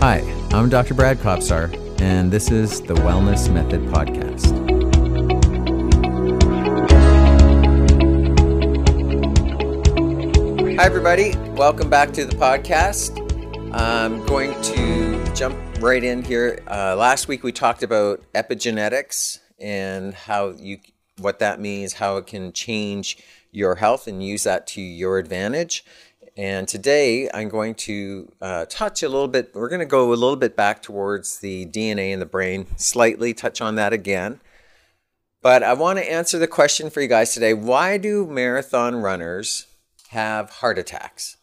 Hi, I'm Dr. Brad Kobsar, and this is the Wellness Method Podcast. Hi, everybody. Welcome back to the podcast. I'm going to jump right in here. Uh, last week we talked about epigenetics and how you, what that means, how it can change your health and use that to your advantage. And today I'm going to uh, touch a little bit, we're going to go a little bit back towards the DNA in the brain, slightly touch on that again. But I want to answer the question for you guys today why do marathon runners have heart attacks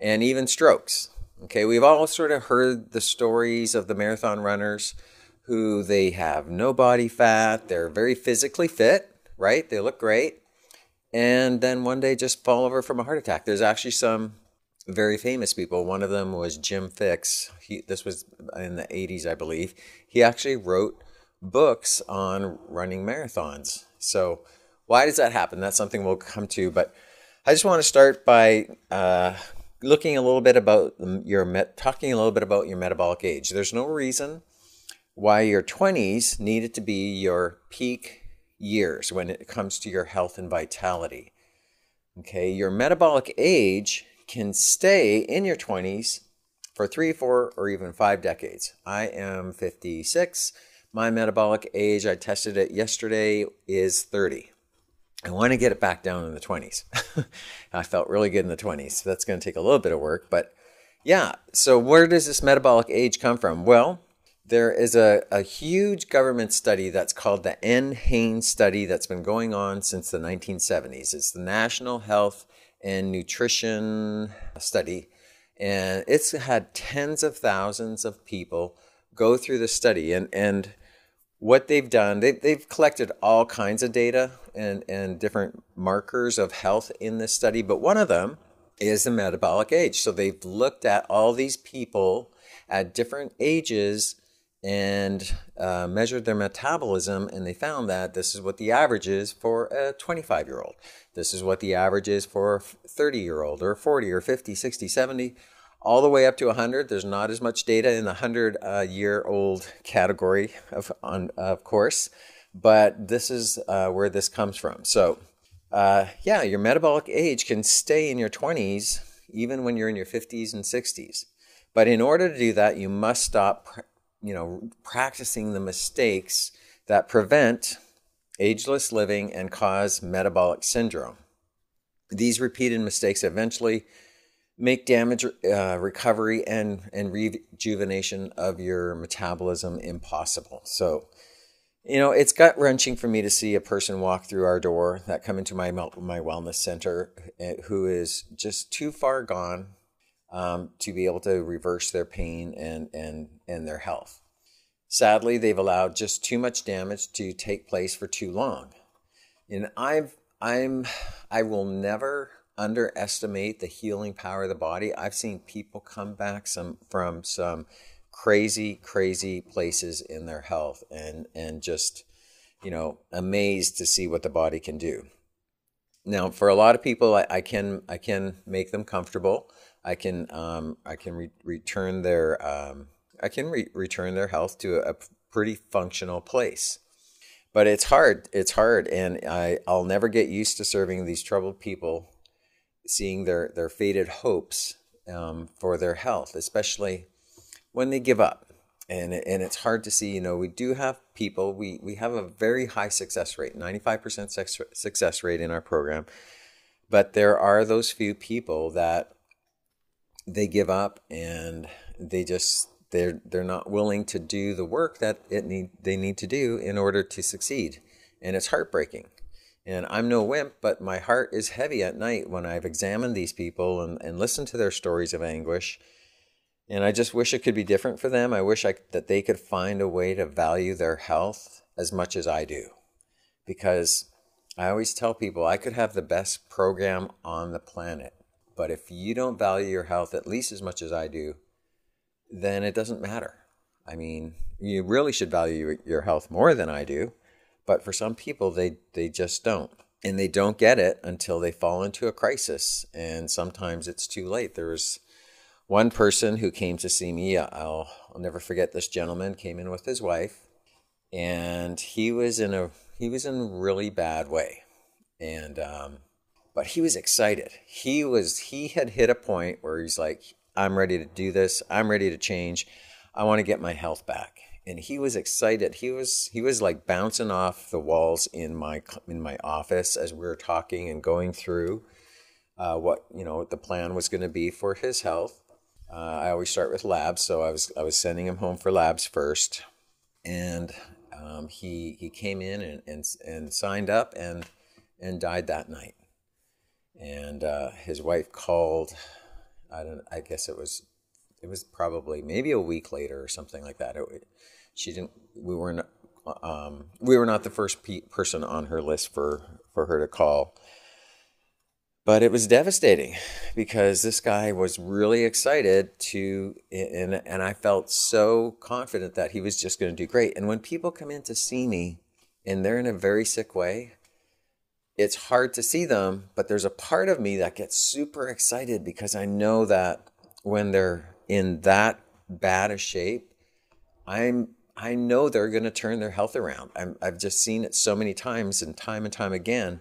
and even strokes? Okay, we've all sort of heard the stories of the marathon runners who they have no body fat, they're very physically fit, right? They look great and then one day just fall over from a heart attack. There's actually some very famous people. One of them was Jim Fixx. He, this was in the 80s, I believe. He actually wrote books on running marathons. So, why does that happen? That's something we'll come to. But I just want to start by uh, looking a little bit about your met, talking a little bit about your metabolic age. There's no reason why your 20s needed to be your peak years when it comes to your health and vitality. Okay, your metabolic age can stay in your 20s for three, four, or even five decades. I am 56. My metabolic age, I tested it yesterday, is 30. I want to get it back down in the 20s. I felt really good in the 20s. So that's going to take a little bit of work. But yeah, so where does this metabolic age come from? Well, there is a, a huge government study that's called the NHANES study that's been going on since the 1970s. It's the National Health and Nutrition Study, and it's had tens of thousands of people go through the study. And, and what they've done, they, they've collected all kinds of data and, and different markers of health in this study, but one of them is the metabolic age. So they've looked at all these people at different ages and uh, measured their metabolism, and they found that this is what the average is for a 25 year old. This is what the average is for a 30 year old, or 40, or 50, 60, 70, all the way up to 100. There's not as much data in the 100 uh, year old category, of, on, of course, but this is uh, where this comes from. So, uh, yeah, your metabolic age can stay in your 20s even when you're in your 50s and 60s. But in order to do that, you must stop you know, practicing the mistakes that prevent ageless living and cause metabolic syndrome. These repeated mistakes eventually make damage uh, recovery and, and rejuvenation of your metabolism impossible. So, you know, it's gut wrenching for me to see a person walk through our door that come into my my wellness center eh, who is just too far gone um, to be able to reverse their pain and, and, and their health. Sadly, they've allowed just too much damage to take place for too long. And I've, I'm, I will never underestimate the healing power of the body. I've seen people come back some, from some crazy, crazy places in their health and, and just, you know, amazed to see what the body can do. Now, for a lot of people, I, I can I can make them comfortable I can um, I can re- return their um, I can re- return their health to a, pretty functional place. But it's hard. It's hard, and I I'll never get used to serving these troubled people, seeing their their faded hopes um, for their health, especially when they give up. And, and it's hard to see, you know, we do have people, we, we have a very high success rate, 95% success rate in our program. But there are those few people that they give up and they just they're they're not willing to do the work that it need they need to do in order to succeed. And it's heartbreaking. And i'm no wimp but my heart is heavy at night when i've examined these people and, and listened to their stories of anguish. And i just wish it could be different for them. I wish I, that they could find a way to value their health as much as i do. Because i always tell people i could have the best program on the planet but if you don't value your health at least as much as I do, then it doesn't matter. I mean, you really should value your health more than I do, but for some people they they just don't. And they don't get it until they fall into a crisis and sometimes it's too late. There was one person who came to see me, I'll, I'll never forget this gentleman came in with his wife, and he was in a he was in a really bad way, and um, but he was excited. He was he had hit a point where he's like, I'm ready to do this. I'm ready to change. I want to get my health back. And he was excited. He was he was like bouncing off the walls in my in my office as we were talking and going through uh, what you know the plan was going to be for his health. Uh, I always start with labs, so I was I was sending him home for labs first, and um, he he came in and, and and signed up and and died that night. And uh, his wife called I don't. I guess it was. It was probably maybe a week later or something like that. It, she didn't. We weren't. Um, we were not the first pe- person on her list for for her to call. But it was devastating because this guy was really excited to, and, and I felt so confident that he was just going to do great. And when people come in to see me and they're in a very sick way, it's hard to see them, but there's a part of me that gets super excited because I know that when they're in that bad a shape, I'm I know they're going to turn their health around. i I've just seen it so many times and time and time again,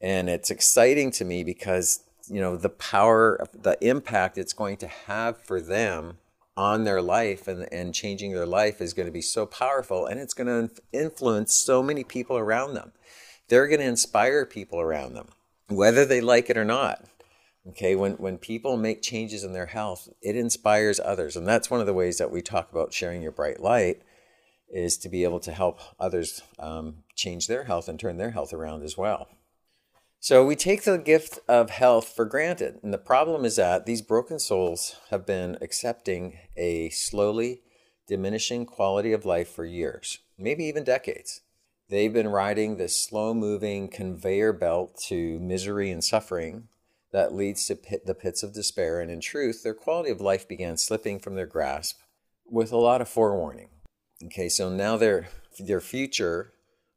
and it's exciting to me because you know the power, the impact it's going to have for them on their life and, and changing their life is going to be so powerful, and it's going to influence so many people around them they're going to inspire people around them, whether they like it or not. Okay, when, when people make changes in their health, it inspires others. And that's one of the ways that we talk about sharing your bright light is to be able to help others um, change their health and turn their health around as well. So we take the gift of health for granted. And the problem is that these broken souls have been accepting a slowly diminishing quality of life for years, maybe even decades. They've been riding this slow moving conveyor belt to misery and suffering that leads to pit, the pits of despair. And in truth, their quality of life began slipping from their grasp with a lot of forewarning. Okay, so now their, their future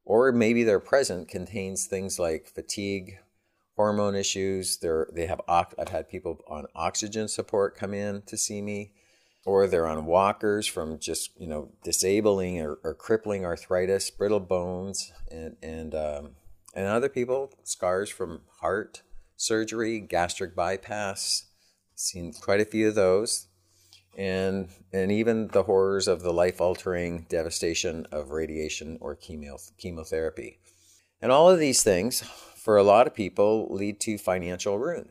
or maybe their present contains things like fatigue, hormone issues. They're, they have, I've had people on oxygen support come in to see me or they're on walkers from just you know disabling or, or crippling arthritis, brittle bones, and and um, and other people scars from heart surgery, gastric bypass. Seen quite a few of those, and and even the horrors of the life altering devastation of radiation or chemo, chemotherapy, and all of these things for a lot of people lead to financial ruin.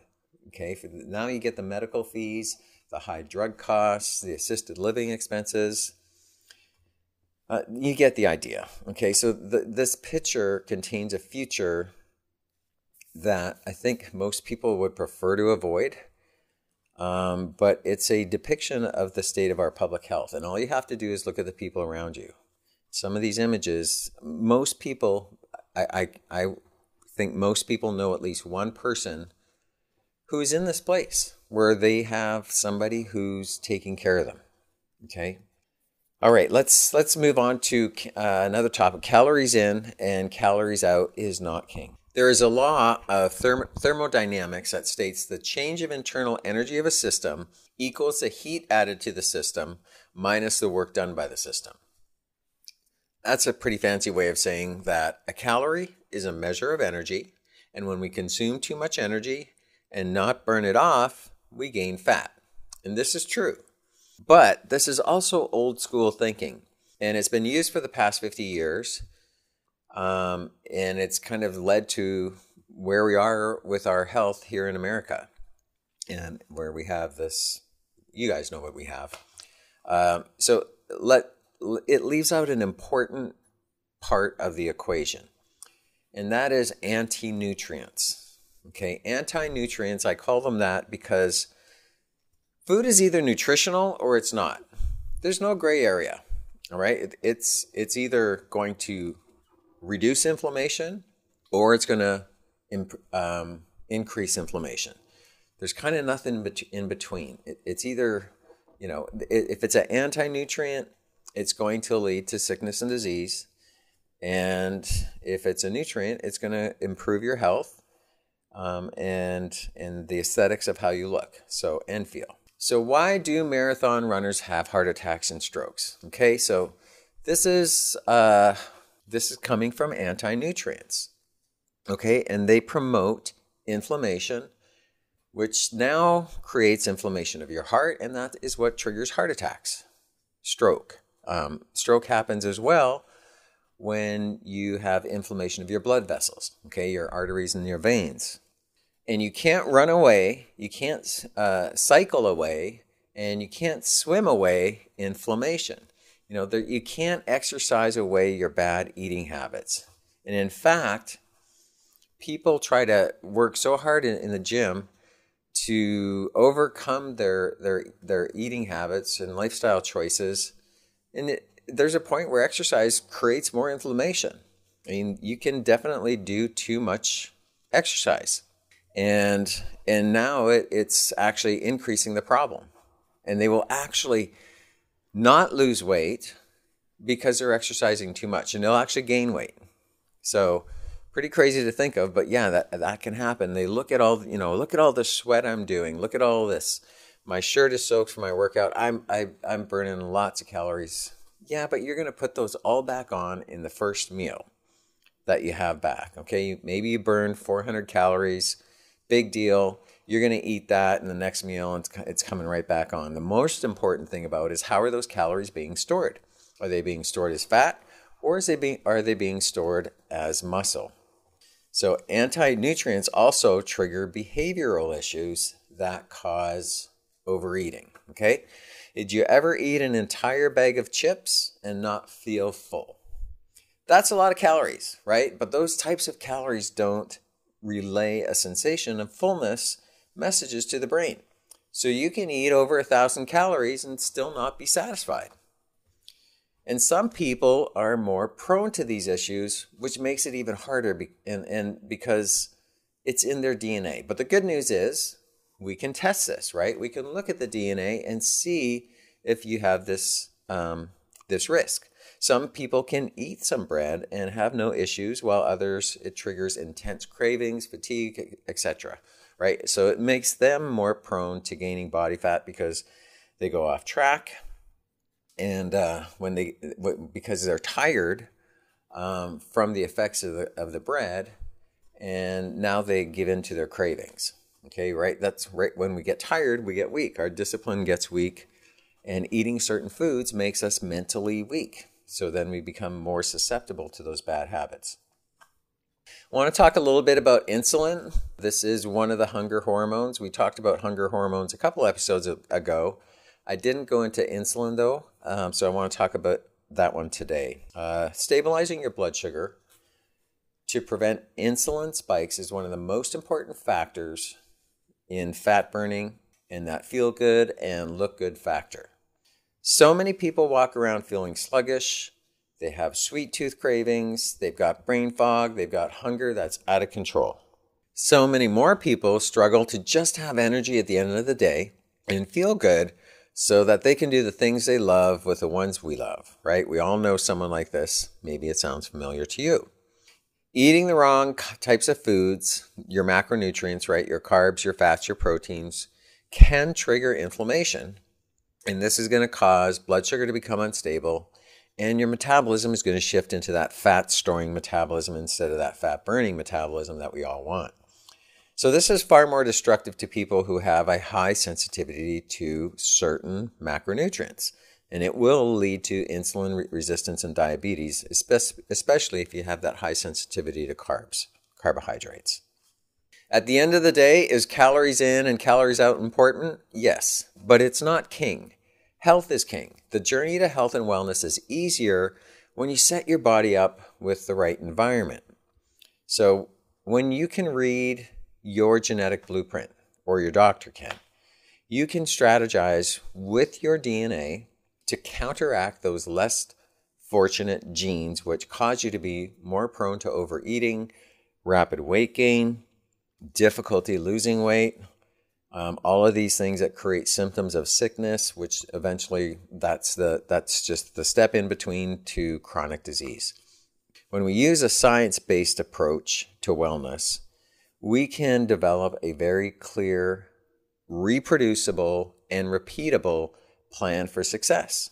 Okay, now you get the medical fees the high drug costs, the assisted living expenses. Uh, you get the idea. Okay, so the, this picture contains a future that I think most people would prefer to avoid. Um, but it's a depiction of the state of our public health. And all you have to do is look at the people around you. Some of these images, most people, I, I, I think most people know at least one person who is in this place where they have somebody who's taking care of them. Okay. All right, let's let's move on to uh, another topic. Calories in and calories out is not king. There is a law of therm- thermodynamics that states the change of internal energy of a system equals the heat added to the system minus the work done by the system. That's a pretty fancy way of saying that a calorie is a measure of energy, and when we consume too much energy and not burn it off, we gain fat. And this is true. But this is also old school thinking. And it's been used for the past 50 years. Um, and it's kind of led to where we are with our health here in America. And where we have this, you guys know what we have. Um, so let it leaves out an important part of the equation, and that is anti nutrients. Okay, anti nutrients, I call them that because food is either nutritional or it's not. There's no gray area. All right, it's it's either going to reduce inflammation or it's going to imp- um, increase inflammation. There's kind of nothing in between. It, it's either, you know, if it's an anti nutrient, it's going to lead to sickness and disease. And if it's a nutrient, it's going to improve your health um, and and the aesthetics of how you look. So and feel. So, why do marathon runners have heart attacks and strokes? Okay, so this is uh, this is coming from anti nutrients. Okay, and they promote inflammation, which now creates inflammation of your heart, and that is what triggers heart attacks, stroke. Um, stroke happens as well when you have inflammation of your blood vessels, okay, your arteries and your veins. And you can't run away, you can't uh, cycle away, and you can't swim away inflammation. You know, there, you can't exercise away your bad eating habits. And in fact, people try to work so hard in, in the gym to overcome their their their eating habits and lifestyle choices and it, there's a point where exercise creates more inflammation i mean you can definitely do too much exercise and and now it, it's actually increasing the problem and they will actually not lose weight because they're exercising too much and they'll actually gain weight so pretty crazy to think of, but yeah, that that can happen. They look at all, you know, look at all the sweat I'm doing. Look at all this. My shirt is soaked from my workout. I'm I, I'm burning lots of calories. Yeah, but you're going to put those all back on in the first meal that you have back. Okay, maybe you burn 400 calories. Big deal. You're going to eat that in the next meal, and it's, coming right back on. The most important thing about is how are those calories being stored? Are they being stored as fat, or is they are they being stored as muscle? So, anti nutrients also trigger behavioral issues that cause overeating. Okay. Did you ever eat an entire bag of chips and not feel full? That's a lot of calories, right? But those types of calories don't relay a sensation of fullness messages to the brain. So you can eat over a thousand calories and still not be satisfied. And some people are more prone to these issues, which makes it even harder be- and, and because it's in their DNA. But the good news is we can test this, right? We can look at the DNA and see if you have this um, this risk. Some people can eat some bread and have no issues, while others it triggers intense cravings, fatigue, etc. Right? So it makes them more prone to gaining body fat because they go off track and uh, when they because they're tired um, from the effects of the of the bread, and now they give in to their cravings. Okay, right? That's right. When we get tired, we get weak. Our discipline gets weak, and eating certain foods makes us mentally weak. So then we become more susceptible to those bad habits. I want to talk a little bit about insulin. This is one of the hunger hormones. We talked about hunger hormones a couple episodes ago. I didn't go into insulin though, um, so I want to talk about that one today. Uh, stabilizing your blood sugar to prevent insulin spikes is one of the most important factors in fat burning and that feel good and look good factor. So many people walk around feeling sluggish. They have sweet tooth cravings. They've got brain fog. They've got hunger that's out of control. So many more people struggle to just have energy at the end of the day and feel good so that they can do the things they love with the ones we love, right? We all know someone like this. Maybe it sounds familiar to you. Eating the wrong types of foods, your macronutrients, right? Your carbs, your fats, your proteins, can trigger inflammation. And this is going to cause blood sugar to become unstable. And your metabolism is going to shift into that fat storing metabolism instead of that fat burning metabolism that we all want. So, this is far more destructive to people who have a high sensitivity to certain macronutrients. And it will lead to insulin resistance and diabetes, especially if you have that high sensitivity to carbs, carbohydrates. At the end of the day, is calories in and calories out important? Yes, but it's not king. Health is king. The journey to health and wellness is easier when you set your body up with the right environment. So, when you can read your genetic blueprint, or your doctor can. You can strategize with your DNA to counteract those less fortunate genes which cause you to be more prone to overeating, rapid weight gain, difficulty losing weight, um, all of these things that create symptoms of sickness, which eventually that's the that's just the step in between to chronic disease. When we use a science-based approach to wellness, we can develop a very clear, reproducible, and repeatable plan for success.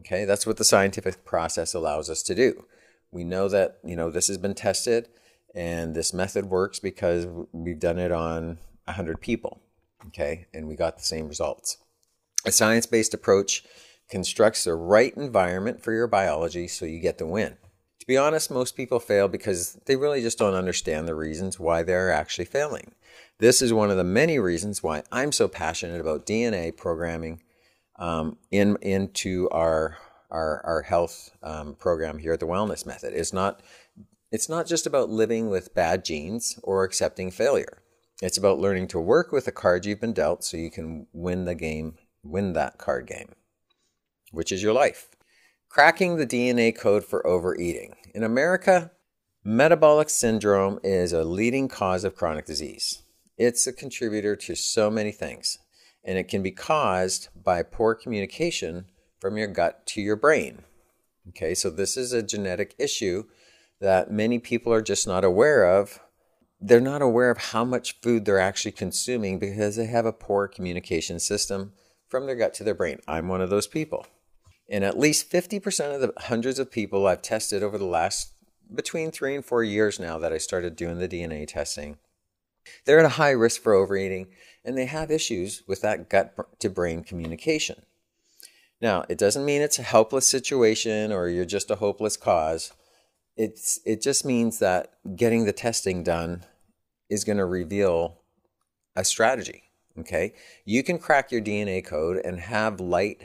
Okay, that's what the scientific process allows us to do. We know that, you know, this has been tested and this method works because we've done it on 100 people. Okay, and we got the same results. A science based approach constructs the right environment for your biology so you get the win. To be honest, most people fail because they really just don't understand the reasons why they're actually failing. This is one of the many reasons why I'm so passionate about DNA programming um, in into our our, our health um, program here at the Wellness Method. It's not it's not just about living with bad genes or accepting failure. It's about learning to work with the cards you've been dealt so you can win the game, win that card game, which is your life. Cracking the DNA code for overeating. In America, metabolic syndrome is a leading cause of chronic disease. It's a contributor to so many things, and it can be caused by poor communication from your gut to your brain. Okay, so this is a genetic issue that many people are just not aware of. They're not aware of how much food they're actually consuming because they have a poor communication system from their gut to their brain. I'm one of those people. And at least 50% of the hundreds of people I've tested over the last between three and four years now that I started doing the DNA testing, they're at a high risk for overeating and they have issues with that gut to brain communication. Now, it doesn't mean it's a helpless situation or you're just a hopeless cause. It's, it just means that getting the testing done is going to reveal a strategy. Okay. You can crack your DNA code and have light,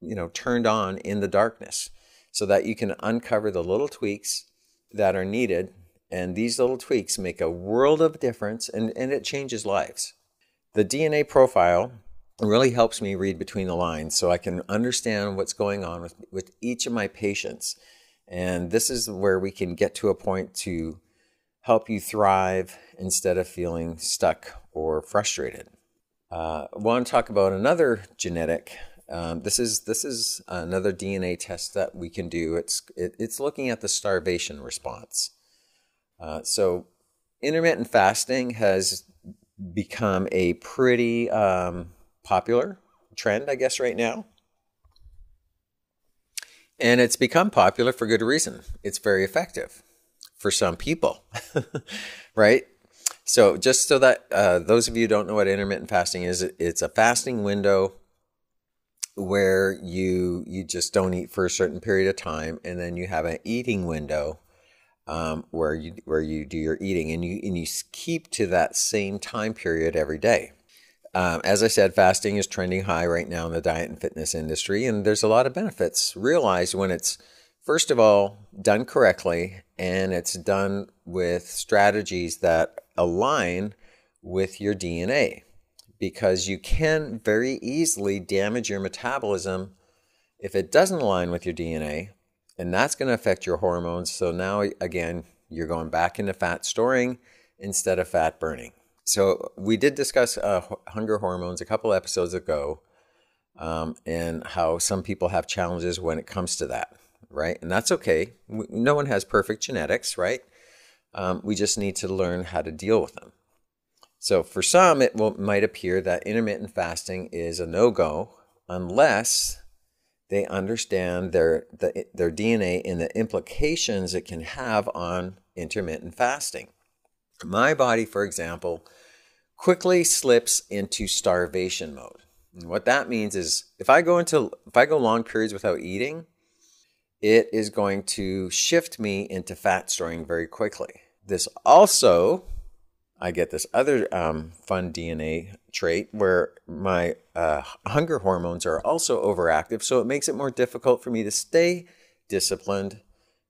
you know, turned on in the darkness so that you can uncover the little tweaks that are needed. And these little tweaks make a world of difference and, and it changes lives. The DNA profile really helps me read between the lines so I can understand what's going on with, with each of my patients. And this is where we can get to a point to help you thrive instead of feeling stuck or frustrated. Uh, I want to talk about another genetic. Um, this is this is another DNA test that we can do. It's it, it's looking at the starvation response. Uh, so, intermittent fasting has become a pretty um, popular trend, I guess, right now. And it's become popular for good reason. It's very effective for some people, right? So, just so that uh, those of you don't know what intermittent fasting is, it's a fasting window where you you just don't eat for a certain period of time, and then you have an eating window um, where you where you do your eating, and you and you keep to that same time period every day. Um, as I said, fasting is trending high right now in the diet and fitness industry, and there's a lot of benefits realized when it's, first of all, done correctly and it's done with strategies that align with your DNA. Because you can very easily damage your metabolism if it doesn't align with your DNA, and that's going to affect your hormones. So now, again, you're going back into fat storing instead of fat burning. So we did discuss uh, hunger hormones a couple episodes ago, um, and how some people have challenges when it comes to that, right? And that's okay. No one has perfect genetics, right? Um, we just need to learn how to deal with them. So for some, it will, might appear that intermittent fasting is a no-go unless they understand their the, their DNA and the implications it can have on intermittent fasting. My body, for example, quickly slips into starvation mode. And what that means is if I go into if I go long periods without eating, it is going to shift me into fat storing very quickly. This also, I get this other um, fun DNA trait where my uh, hunger hormones are also overactive, so it makes it more difficult for me to stay disciplined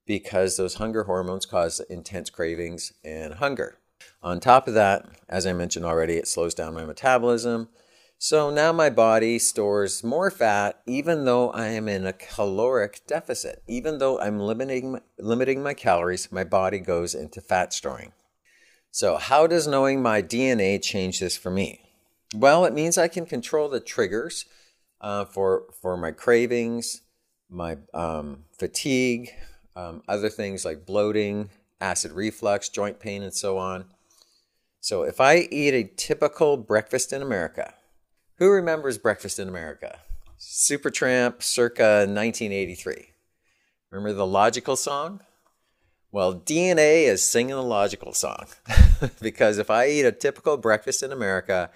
because those hunger hormones cause intense cravings and hunger. On top of that, as I mentioned already, it slows down my metabolism. So now my body stores more fat even though I am in a caloric deficit. Even though I'm limiting, limiting my calories, my body goes into fat storing. So, how does knowing my DNA change this for me? Well, it means I can control the triggers uh, for, for my cravings, my um, fatigue, um, other things like bloating, acid reflux, joint pain, and so on. So if I eat a typical breakfast in America, Who remembers Breakfast in America? Supertramp circa 1983. Remember the logical song? Well, DNA is singing the logical song because if I eat a typical breakfast in America,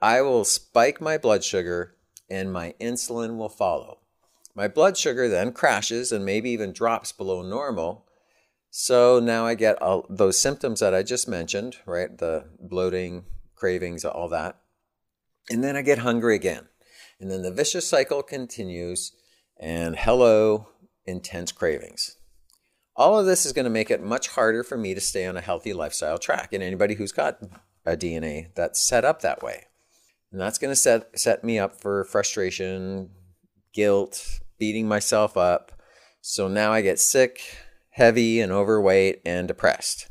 I will spike my blood sugar and my insulin will follow. My blood sugar then crashes and maybe even drops below normal. So now I get all those symptoms that I just mentioned, right? The bloating, cravings, all that. And then I get hungry again. And then the vicious cycle continues. And hello, intense cravings. All of this is going to make it much harder for me to stay on a healthy lifestyle track. And anybody who's got a DNA that's set up that way. And that's going to set, set me up for frustration, guilt, beating myself up. So now I get sick, heavy, and overweight and depressed.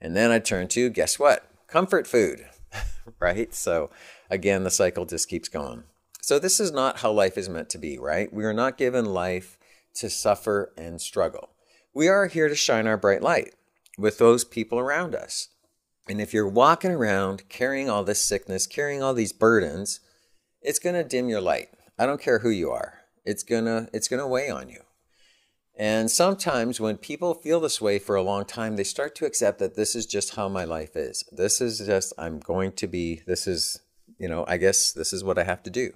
And then I turn to, guess what? Comfort food, right? So again, the cycle just keeps going. So this is not how life is meant to be, right? We are not given life to suffer and struggle. We are here to shine our bright light with those people around us. And if you're walking around carrying all this sickness, carrying all these burdens, it's going to dim your light. I don't care who you are. It's to it's to weigh on you. And sometimes when people feel this way for a long time, they start to accept that this is just how my life is. This is just I'm going to be this is, you know, I guess this is what I have to do.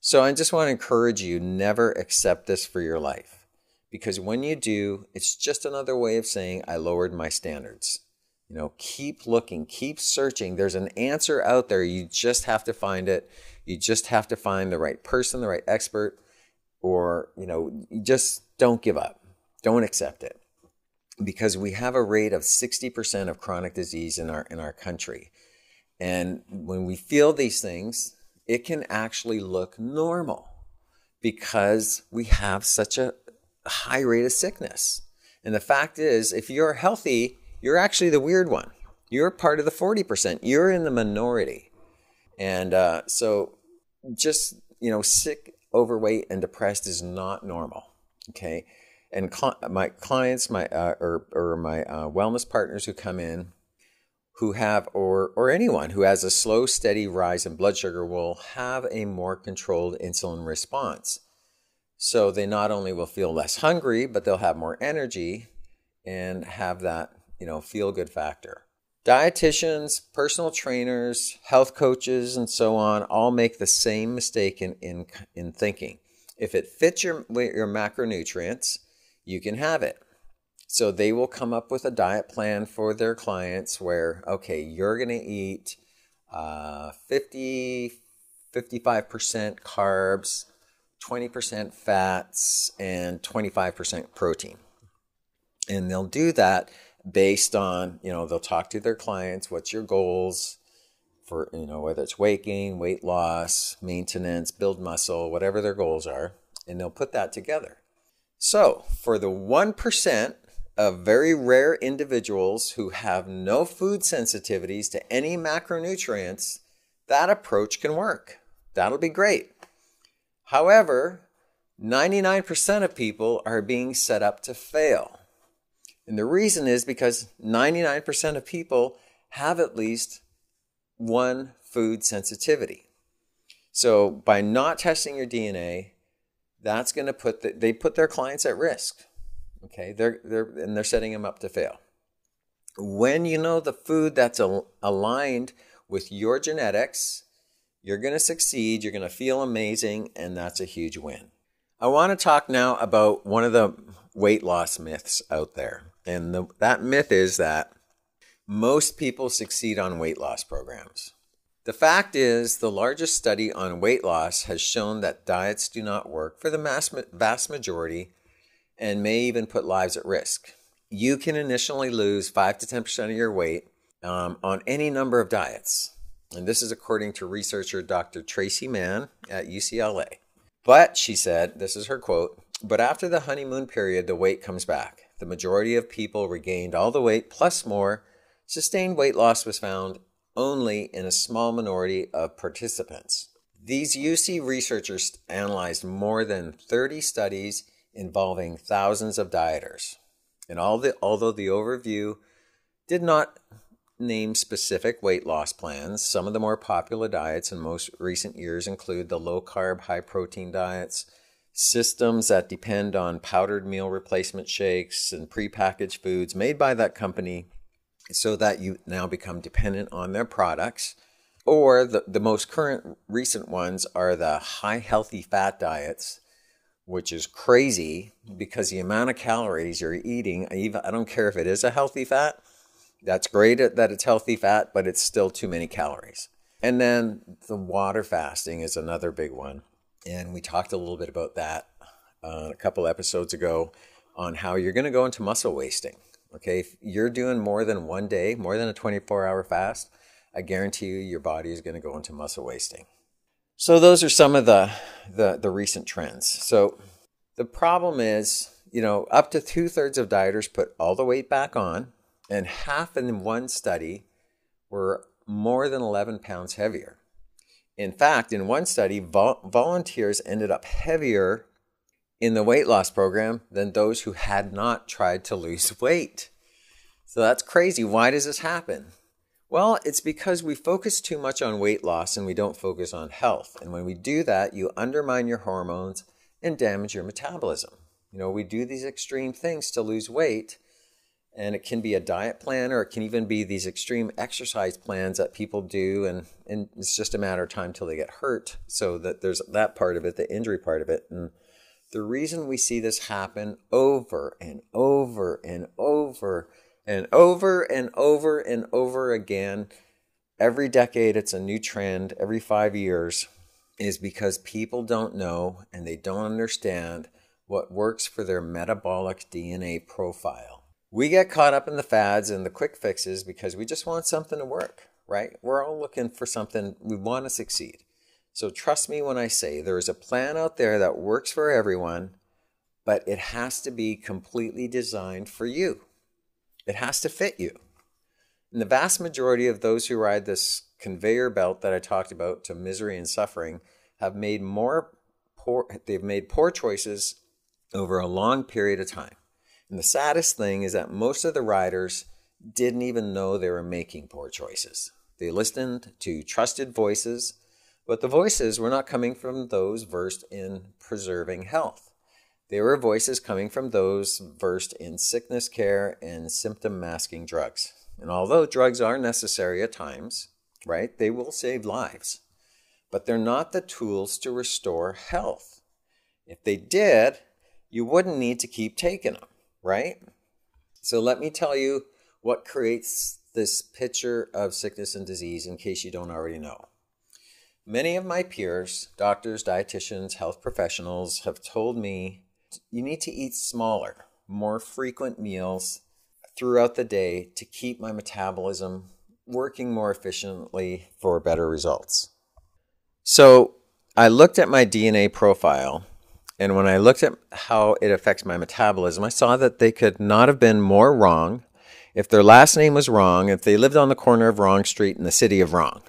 So I just want to encourage you never accept this for your life. Because when you do, it's just another way of saying I lowered my standards. You know, keep looking, keep searching. There's an answer out there. You just have to find it. You just have to find the right person, the right expert, or, you know, just don't give up. Don't accept it. Because we have a rate of 60% of chronic disease in our in our country. And when we feel these things, it can actually look normal because we have such a high rate of sickness. And the fact is, if you're healthy, you're actually the weird one. You're part of the 40%. You're in the minority. And uh, so just, you know, sick, overweight, and depressed is not normal. Okay. And cl- my clients, my uh, or, or my uh, wellness partners who come in, who have or or anyone who has a slow, steady rise in blood sugar will have a more controlled insulin response. So they not only will feel less hungry, but they'll have more energy and have that you know, feel good factor. Dietitians, personal trainers, health coaches, and so on all make the same mistake in, in, in thinking. If it fits your, your macronutrients, you can have it. So they will come up with a diet plan for their clients where, okay, you're going to eat uh, 50, 55% carbs, 20% fats, and 25% protein. And they'll do that based on, you know, they'll talk to their clients, what's your goals for, you know, whether it's weight gain, weight loss, maintenance, build muscle, whatever their goals are, and they'll put that together. So, for the 1% of very rare individuals who have no food sensitivities to any macronutrients, that approach can work. That'll be great. However, 99% of people are being set up to fail. And the reason is because 99% of people have at least one food sensitivity. So by not testing your DNA, that's going to put the, they put their clients at risk. Okay, they're they're and they're setting them up to fail. When you know the food that's al- aligned with your genetics, you're going to succeed, you're going to feel amazing, and that's a huge win. I want to talk now about one of the weight loss myths out there. And the, that myth is that most people succeed on weight loss programs. The fact is, the largest study on weight loss has shown that diets do not work for the vast majority and may even put lives at risk. You can initially lose 5 to 10% of your weight um, on any number of diets. And this is according to researcher Dr. Traci Mann at UCLA. But, she said, this is her quote, but after the honeymoon period, the weight comes back the majority of people regained all the weight plus more. Sustained weight loss was found only in a small minority of participants. These UC researchers analyzed more than 30 studies involving thousands of dieters. And the, although the overview did not name specific weight loss plans. Some of the more popular diets in most recent years include the low carb, high protein diets, systems that depend on powdered meal replacement shakes and prepackaged foods made by that company so that you now become dependent on their products. Or the, the most current recent ones are the high healthy fat diets, which is crazy because the amount of calories you're eating, even I don't care if it is a healthy fat, that's great that it's healthy fat, but it's still too many calories. And then the water fasting is another big one. And we talked a little bit about that uh, a couple episodes ago on how you're going to go into muscle wasting. Okay, if you're doing more than one day, more than a 24 hour fast, I guarantee you your body is going to go into muscle wasting. So those are some of the, the, the recent trends. So the problem is, you know, up to two thirds of dieters put all the weight back on, and half in one study were more than 11 pounds heavier. In fact, in one study, vol- volunteers ended up heavier in the weight loss program than those who had not tried to lose weight. So that's crazy. Why does this happen? Well, it's because we focus too much on weight loss and we don't focus on health. And when we do that, you undermine your hormones and damage your metabolism. You know, we do these extreme things to lose weight, and it can be a diet plan or it can even be these extreme exercise plans that people do and, and it's just a matter of time till they get hurt so that there's that part of it the injury part of it. And the reason we see this happen over and over and over and over and over and over again every decade it's a new trend every five years is because people don't know and they don't understand what works for their metabolic dna profile we get caught up in the fads and the quick fixes because we just want something to work, right? We're all looking for something, we want to succeed. So trust me when I say there is a plan out there that works for everyone, but it has to be completely designed for you. It has to fit you. And the vast majority of those who ride this conveyor belt that I talked about to misery and suffering have made more poor they've made poor choices over a long period of time. And the saddest thing is that most of the riders didn't even know they were making poor choices. They listened to trusted voices, but the voices were not coming from those versed in preserving health. They were voices coming from those versed in sickness care and symptom masking drugs. And although drugs are necessary at times, right, they will save lives, but they're not the tools to restore health. If they did, you wouldn't need to keep taking them right? So let me tell you what creates this picture of sickness and disease in case you don't already know. Many of my peers, doctors, dietitians, health professionals, have told me you need to eat smaller, more frequent meals throughout the day to keep my metabolism working more efficiently for better results. So I looked at my DNA profile and when I looked at how it affects my metabolism, I saw that they could not have been more wrong if their last name was wrong, if they lived on the corner of Wrong Street in the city of Wrong.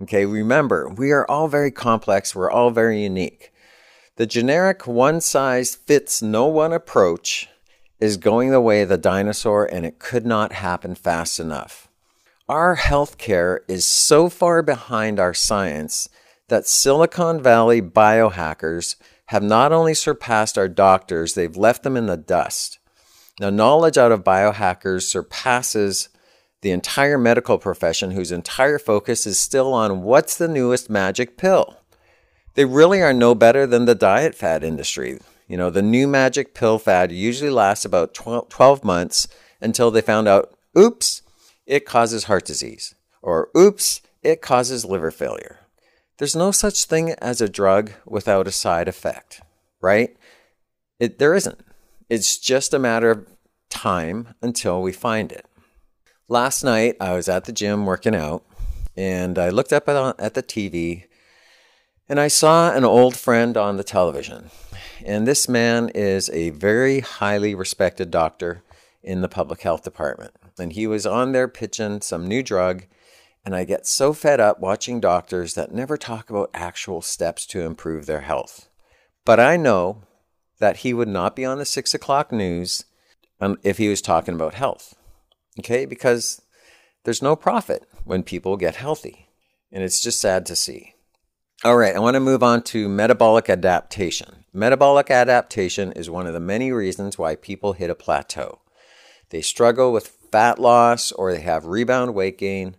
Okay, remember, we are all very complex, we're all very unique. The generic one size fits no one approach is going the way of the dinosaur, and it could not happen fast enough. Our healthcare is so far behind our science that Silicon Valley biohackers have not only surpassed our doctors, they've left them in the dust. Now, knowledge out of biohackers surpasses the entire medical profession, whose entire focus is still on what's the newest magic pill. They really are no better than the diet fad industry. You know, the new magic pill fad usually lasts about 12 months until they found out, oops, it causes heart disease, or oops, it causes liver failure. There's no such thing as a drug without a side effect, right? It, there isn't. It's just a matter of time until we find it. Last night, I was at the gym working out, and I looked up at, uh, at the TV, and I saw an old friend on the television. And this man is a very highly respected doctor in the public health department. And he was on there pitching some new drug and I get so fed up watching doctors that never talk about actual steps to improve their health. But I know that he would not be on the six o'clock news um, if he was talking about health. Okay, because there's no profit when people get healthy. And it's just sad to see. All right, I want to move on to metabolic adaptation. Metabolic adaptation is one of the many reasons why people hit a plateau. They struggle with fat loss or they have rebound weight gain.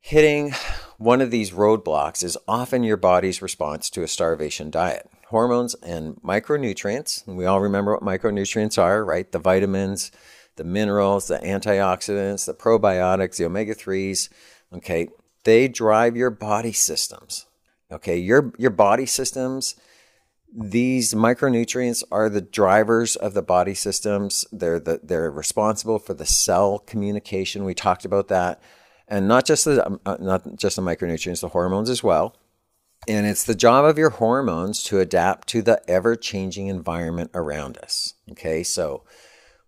Hitting one of these roadblocks is often your body's response to a starvation diet. Hormones and micronutrients, and we all remember what micronutrients are, right? The vitamins, the minerals, the antioxidants, the probiotics, the omega 3s, okay? They drive your body systems. Okay, your your body systems these micronutrients are the drivers of the body systems. They're the, they're responsible for the cell communication. We talked about that, and not just the um, uh, not just the micronutrients, the hormones as well. And it's the job of your hormones to adapt to the ever changing environment around us. Okay, so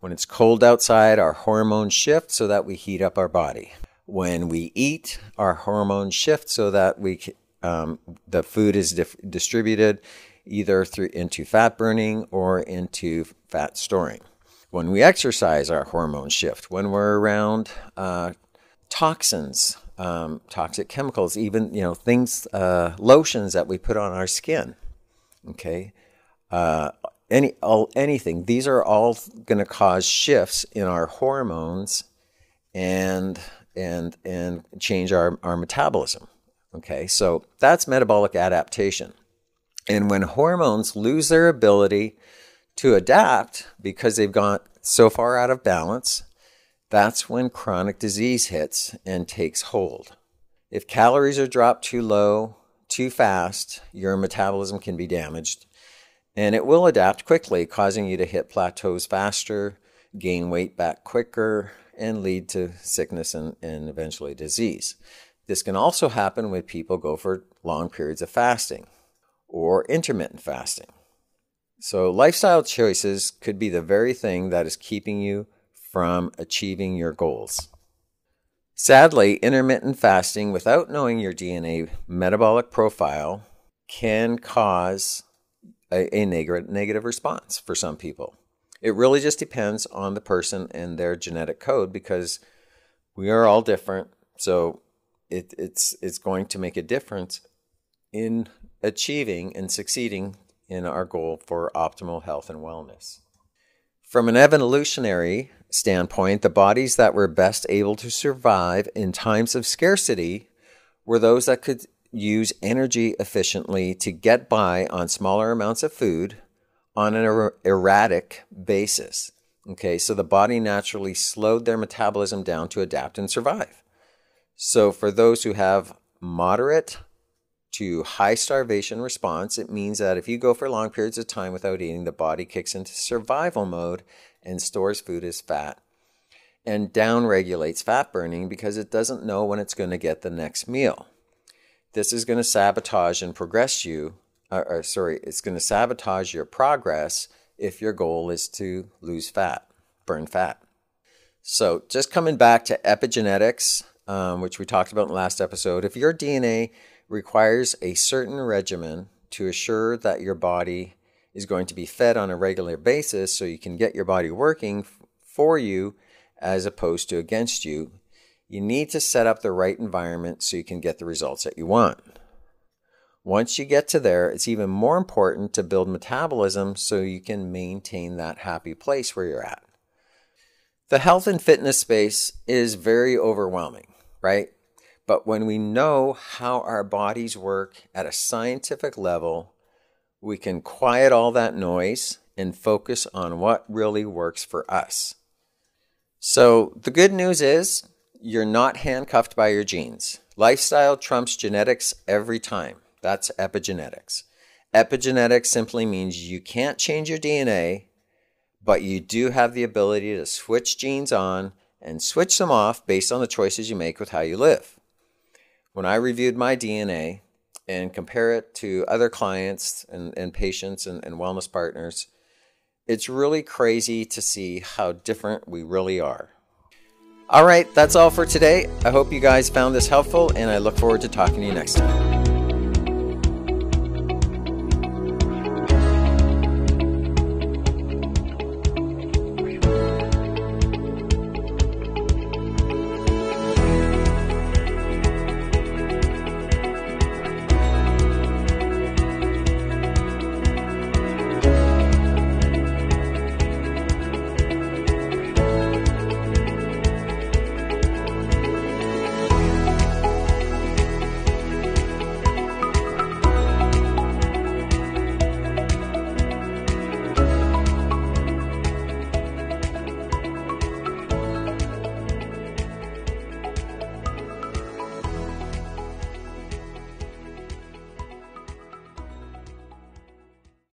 when it's cold outside, our hormones shift so that we heat up our body. When we eat, our hormones shift so that we um, the food is dif- distributed either through into fat burning or into fat storing. When we exercise, our hormones shift. When we're around uh, toxins, um, toxic chemicals, even you know things, uh, lotions that we put on our skin. Okay, uh, any all, anything. These are all going to cause shifts in our hormones, and and and change our our metabolism. Okay, so that's metabolic adaptation. And when hormones lose their ability to adapt because they've gone so far out of balance, that's when chronic disease hits and takes hold. If calories are dropped too low, too fast, your metabolism can be damaged and it will adapt quickly, causing you to hit plateaus faster, gain weight back quicker, and lead to sickness and, and eventually disease. This can also happen when people go for long periods of fasting or intermittent fasting. So, lifestyle choices could be the very thing that is keeping you from achieving your goals. Sadly, intermittent fasting without knowing your DNA metabolic profile can cause a, a neg- negative response for some people. It really just depends on the person and their genetic code because we are all different. So it, it's it's going to make a difference in achieving and succeeding in our goal for optimal health and wellness. From an evolutionary standpoint, the bodies that were best able to survive in times of scarcity were those that could use energy efficiently to get by on smaller amounts of food on an er- erratic basis. Okay, so the body naturally slowed their metabolism down to adapt and survive. So, for those who have moderate to high starvation response, it means that if you go for long periods of time without eating, the body kicks into survival mode and stores food as fat and down regulates fat burning because it doesn't know when it's going to get the next meal. This is going to sabotage and progress you, or, or sorry, it's going to sabotage your progress if your goal is to lose fat, burn fat. So, just coming back to epigenetics, um, which we talked about in the last episode, if your DNA requires a certain regimen to assure that your body is going to be fed on a regular basis so you can get your body working for you as opposed to against you, you need to set up the right environment so you can get the results that you want. Once you get to there, it's even more important to build metabolism so you can maintain that happy place where you're at. The health and fitness space is very overwhelming, right? But when we know how our bodies work at a scientific level, we can quiet all that noise and focus on what really works for us. So, the good news is you're not handcuffed by your genes. Lifestyle trumps genetics every time. That's epigenetics. Epigenetics simply means you can't change your DNA, but you do have the ability to switch genes on and switch them off based on the choices you make with how you live when I reviewed my DNA and compare it to other clients and, and patients and, and wellness partners, it's really crazy to see how different we really are. All right, that's all for today. I hope you guys found this helpful, and I look forward to talking to you next time.